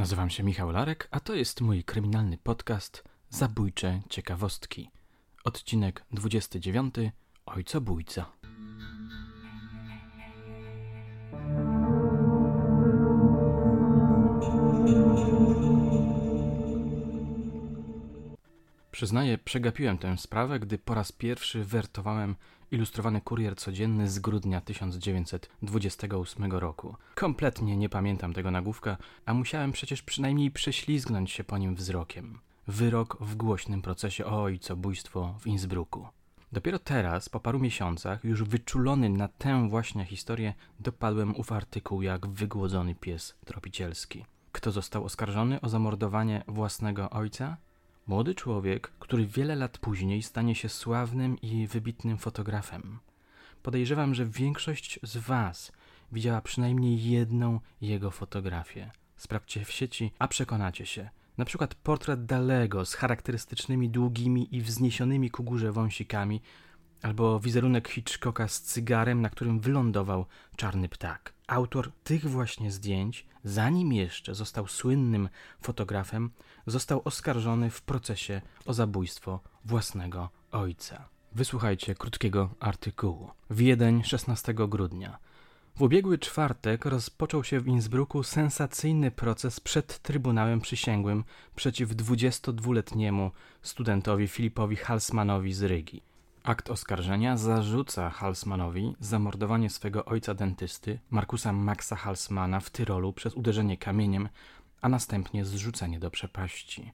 Nazywam się Michał Larek, a to jest mój kryminalny podcast Zabójcze Ciekawostki. Odcinek 29 Ojcobójca. Przyznaję, przegapiłem tę sprawę, gdy po raz pierwszy wertowałem ilustrowany kurier codzienny z grudnia 1928 roku. Kompletnie nie pamiętam tego nagłówka, a musiałem przecież przynajmniej prześlizgnąć się po nim wzrokiem. Wyrok w głośnym procesie o ojcobójstwo w Innsbrucku. Dopiero teraz, po paru miesiącach, już wyczulony na tę właśnie historię, dopadłem ów artykuł jak wygłodzony pies tropicielski. Kto został oskarżony o zamordowanie własnego ojca? Młody człowiek, który wiele lat później stanie się sławnym i wybitnym fotografem. Podejrzewam, że większość z Was widziała przynajmniej jedną jego fotografię. Sprawdźcie w sieci, a przekonacie się. Na przykład portret Dalego z charakterystycznymi długimi i wzniesionymi ku górze wąsikami, albo wizerunek Hitchcocka z cygarem, na którym wylądował czarny ptak. Autor tych właśnie zdjęć, zanim jeszcze został słynnym fotografem, został oskarżony w procesie o zabójstwo własnego ojca. Wysłuchajcie krótkiego artykułu. Wiedeń 16 grudnia. W ubiegły czwartek rozpoczął się w Innsbrucku sensacyjny proces przed Trybunałem Przysięgłym przeciw 22-letniemu studentowi Filipowi Halsmanowi z Rygi. Akt oskarżenia zarzuca Halsmanowi zamordowanie swego ojca dentysty, Markusa Maxa Halsmana w Tyrolu przez uderzenie kamieniem, a następnie zrzucenie do przepaści.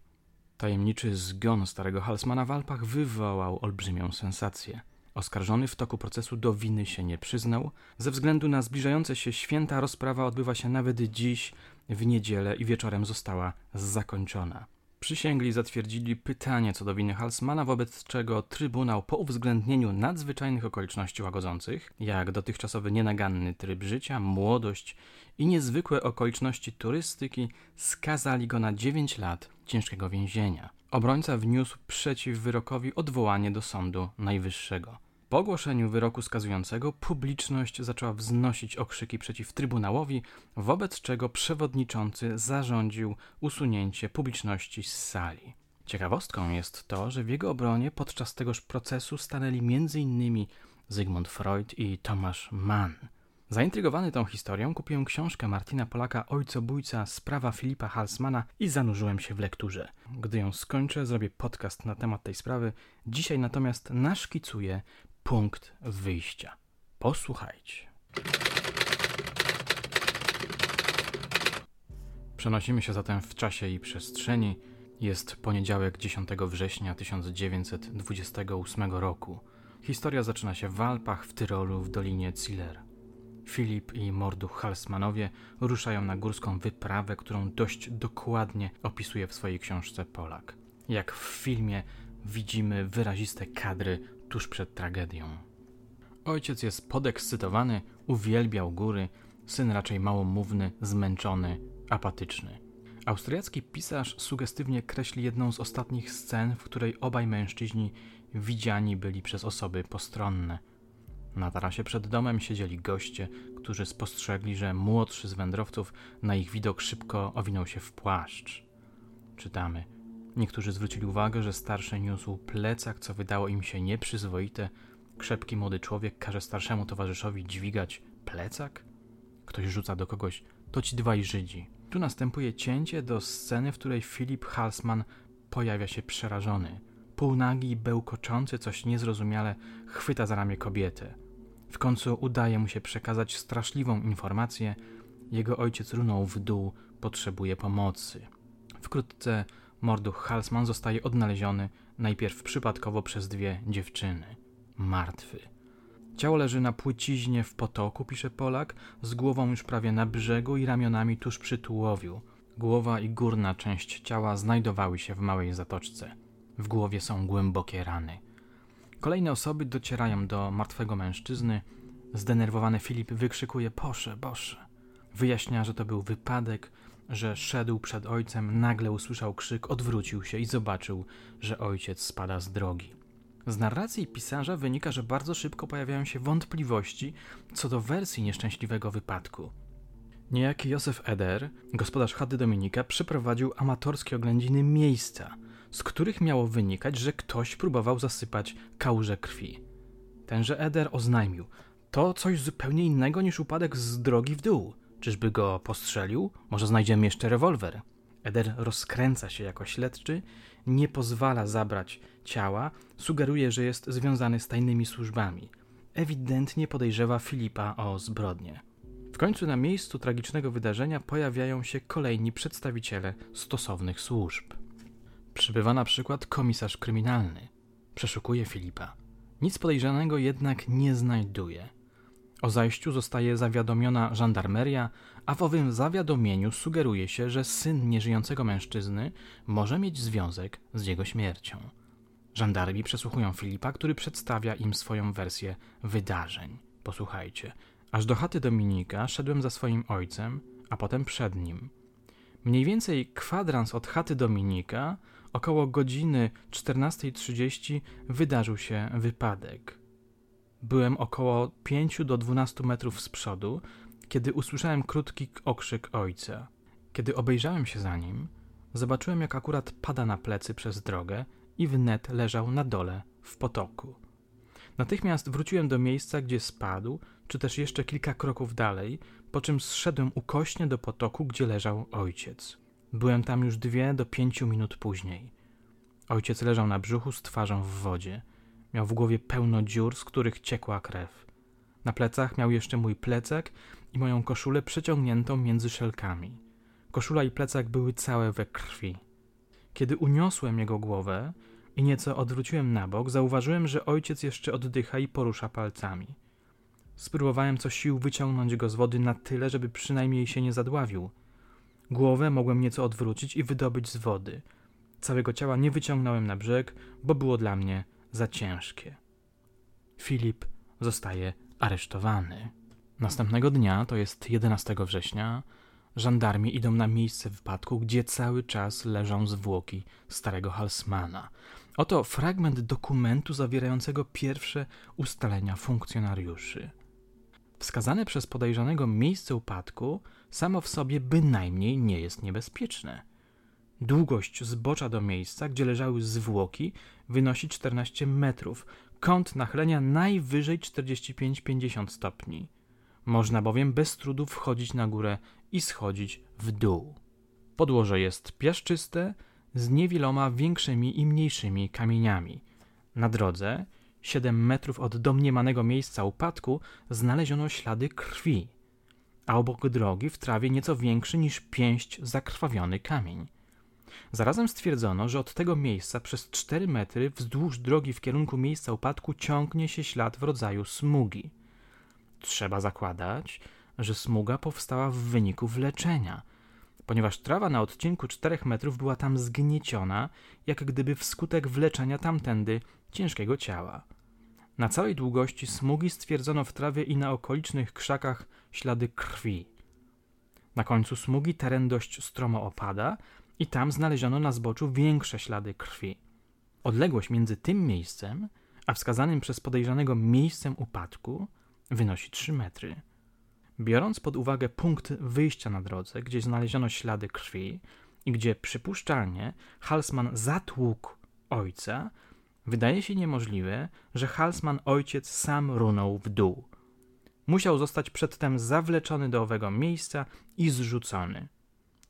Tajemniczy zgon starego Halsmana w Alpach wywołał olbrzymią sensację. Oskarżony w toku procesu do winy się nie przyznał. Ze względu na zbliżające się święta rozprawa odbywa się nawet dziś, w niedzielę i wieczorem została zakończona. Przysięgli zatwierdzili pytanie co do winy Halsmana, wobec czego Trybunał po uwzględnieniu nadzwyczajnych okoliczności łagodzących, jak dotychczasowy nienaganny tryb życia, młodość i niezwykłe okoliczności turystyki, skazali go na 9 lat ciężkiego więzienia. Obrońca wniósł przeciw wyrokowi odwołanie do Sądu Najwyższego. Po ogłoszeniu wyroku skazującego publiczność zaczęła wznosić okrzyki przeciw Trybunałowi, wobec czego przewodniczący zarządził usunięcie publiczności z sali. Ciekawostką jest to, że w jego obronie podczas tegoż procesu stanęli m.in. Zygmunt Freud i Tomasz Mann. Zaintrygowany tą historią kupiłem książkę Martina Polaka Ojcobójca Sprawa Filipa Halsmana i zanurzyłem się w lekturze. Gdy ją skończę, zrobię podcast na temat tej sprawy. Dzisiaj natomiast naszkicuję punkt wyjścia. Posłuchajcie. Przenosimy się zatem w czasie i przestrzeni. Jest poniedziałek 10 września 1928 roku. Historia zaczyna się w Alpach, w Tyrolu, w Dolinie Ziller. Filip i Morduch Halsmanowie ruszają na górską wyprawę, którą dość dokładnie opisuje w swojej książce Polak. Jak w filmie widzimy wyraziste kadry tuż przed tragedią. Ojciec jest podekscytowany, uwielbiał góry, syn raczej małomówny, zmęczony, apatyczny. Austriacki pisarz sugestywnie kreśli jedną z ostatnich scen, w której obaj mężczyźni widziani byli przez osoby postronne. Na tarasie przed domem siedzieli goście, którzy spostrzegli, że młodszy z wędrowców na ich widok szybko owinął się w płaszcz. Czytamy – Niektórzy zwrócili uwagę, że starszy niósł plecak, co wydało im się nieprzyzwoite. Krzepki młody człowiek każe starszemu towarzyszowi dźwigać plecak? Ktoś rzuca do kogoś, to ci dwaj Żydzi. Tu następuje cięcie do sceny, w której Filip Halsman pojawia się przerażony. Półnagi i bełkoczący coś niezrozumiale chwyta za ramię kobietę. W końcu udaje mu się przekazać straszliwą informację. Jego ojciec runął w dół, potrzebuje pomocy. Wkrótce Morduch Halsman zostaje odnaleziony najpierw przypadkowo przez dwie dziewczyny. Martwy. Ciało leży na płyciźnie w potoku, pisze Polak, z głową już prawie na brzegu i ramionami tuż przy tułowiu. Głowa i górna część ciała znajdowały się w małej zatoczce. W głowie są głębokie rany. Kolejne osoby docierają do martwego mężczyzny. Zdenerwowany Filip wykrzykuje: Boże, Boże. Wyjaśnia, że to był wypadek, że szedł przed ojcem, nagle usłyszał krzyk, odwrócił się i zobaczył, że ojciec spada z drogi. Z narracji pisarza wynika, że bardzo szybko pojawiają się wątpliwości co do wersji nieszczęśliwego wypadku. Niejaki Józef Eder, gospodarz chaty Dominika, przeprowadził amatorskie oględziny miejsca, z których miało wynikać, że ktoś próbował zasypać kałuże krwi. Tenże Eder oznajmił, to coś zupełnie innego niż upadek z drogi w dół. Czyżby go postrzelił? Może znajdziemy jeszcze rewolwer? Eder rozkręca się jako śledczy, nie pozwala zabrać ciała, sugeruje, że jest związany z tajnymi służbami. Ewidentnie podejrzewa Filipa o zbrodnię. W końcu na miejscu tragicznego wydarzenia pojawiają się kolejni przedstawiciele stosownych służb. Przybywa na przykład komisarz kryminalny. Przeszukuje Filipa. Nic podejrzanego jednak nie znajduje. O zajściu zostaje zawiadomiona żandarmeria, a w owym zawiadomieniu sugeruje się, że syn nieżyjącego mężczyzny może mieć związek z jego śmiercią. Żandarmi przesłuchują Filipa, który przedstawia im swoją wersję wydarzeń. Posłuchajcie. Aż do chaty Dominika szedłem za swoim ojcem, a potem przed nim. Mniej więcej kwadrans od chaty Dominika, około godziny 14.30 wydarzył się wypadek. Byłem około 5 do 12 metrów z przodu, kiedy usłyszałem krótki okrzyk ojca. Kiedy obejrzałem się za nim, zobaczyłem, jak akurat pada na plecy przez drogę i wnet leżał na dole w potoku. Natychmiast wróciłem do miejsca, gdzie spadł, czy też jeszcze kilka kroków dalej, po czym zszedłem ukośnie do potoku, gdzie leżał ojciec. Byłem tam już dwie do pięciu minut później. Ojciec leżał na brzuchu z twarzą w wodzie. Miał w głowie pełno dziur, z których ciekła krew. Na plecach miał jeszcze mój plecak i moją koszulę przeciągniętą między szelkami. Koszula i plecak były całe we krwi. Kiedy uniosłem jego głowę i nieco odwróciłem na bok, zauważyłem, że ojciec jeszcze oddycha i porusza palcami. Spróbowałem co sił wyciągnąć go z wody na tyle, żeby przynajmniej się nie zadławił. Głowę mogłem nieco odwrócić i wydobyć z wody. Całego ciała nie wyciągnąłem na brzeg, bo było dla mnie za ciężkie. Filip zostaje aresztowany. Następnego dnia, to jest 11 września, żandarmi idą na miejsce wypadku, gdzie cały czas leżą zwłoki starego Halsmana. Oto fragment dokumentu zawierającego pierwsze ustalenia funkcjonariuszy. Wskazane przez podejrzanego miejsce upadku samo w sobie bynajmniej nie jest niebezpieczne. Długość zbocza do miejsca, gdzie leżały zwłoki, wynosi 14 metrów, kąt nachylenia najwyżej 45-50 stopni. Można bowiem bez trudu wchodzić na górę i schodzić w dół. Podłoże jest piaszczyste, z niewieloma większymi i mniejszymi kamieniami. Na drodze, 7 metrów od domniemanego miejsca upadku, znaleziono ślady krwi, a obok drogi w trawie nieco większy niż pięść zakrwawiony kamień. Zarazem stwierdzono, że od tego miejsca przez 4 metry wzdłuż drogi w kierunku miejsca upadku ciągnie się ślad w rodzaju smugi. Trzeba zakładać, że smuga powstała w wyniku wleczenia, ponieważ trawa na odcinku 4 metrów była tam zgnieciona, jak gdyby wskutek wleczenia tamtędy ciężkiego ciała. Na całej długości smugi stwierdzono w trawie i na okolicznych krzakach ślady krwi. Na końcu smugi teren dość stromo opada i tam znaleziono na zboczu większe ślady krwi. Odległość między tym miejscem a wskazanym przez podejrzanego miejscem upadku wynosi 3 metry. Biorąc pod uwagę punkt wyjścia na drodze, gdzie znaleziono ślady krwi i gdzie przypuszczalnie Halsman zatłukł ojca, wydaje się niemożliwe, że Halsman ojciec sam runął w dół. Musiał zostać przedtem zawleczony do owego miejsca i zrzucony.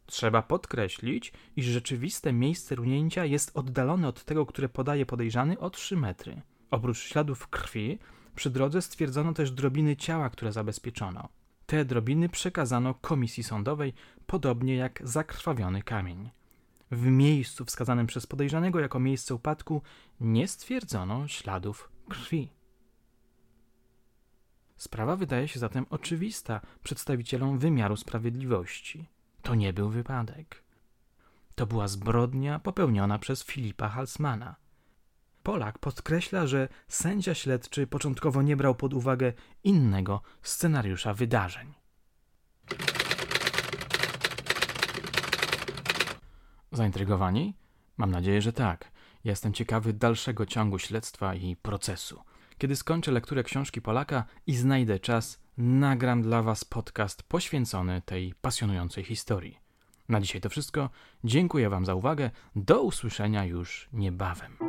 Trzeba podkreślić, iż rzeczywiste miejsce runięcia jest oddalone od tego, które podaje podejrzany o 3 metry. Oprócz śladów krwi, przy drodze stwierdzono też drobiny ciała, które zabezpieczono. Te drobiny przekazano komisji sądowej, podobnie jak zakrwawiony kamień. W miejscu wskazanym przez podejrzanego jako miejsce upadku nie stwierdzono śladów krwi. Sprawa wydaje się zatem oczywista przedstawicielom wymiaru sprawiedliwości. To nie był wypadek. To była zbrodnia popełniona przez Filipa Halsmana. Polak podkreśla, że sędzia śledczy początkowo nie brał pod uwagę innego scenariusza wydarzeń. Zaintrygowani? Mam nadzieję, że tak. Jestem ciekawy dalszego ciągu śledztwa i procesu. Kiedy skończę lekturę książki Polaka i znajdę czas, nagram dla Was podcast poświęcony tej pasjonującej historii. Na dzisiaj to wszystko. Dziękuję Wam za uwagę. Do usłyszenia już niebawem.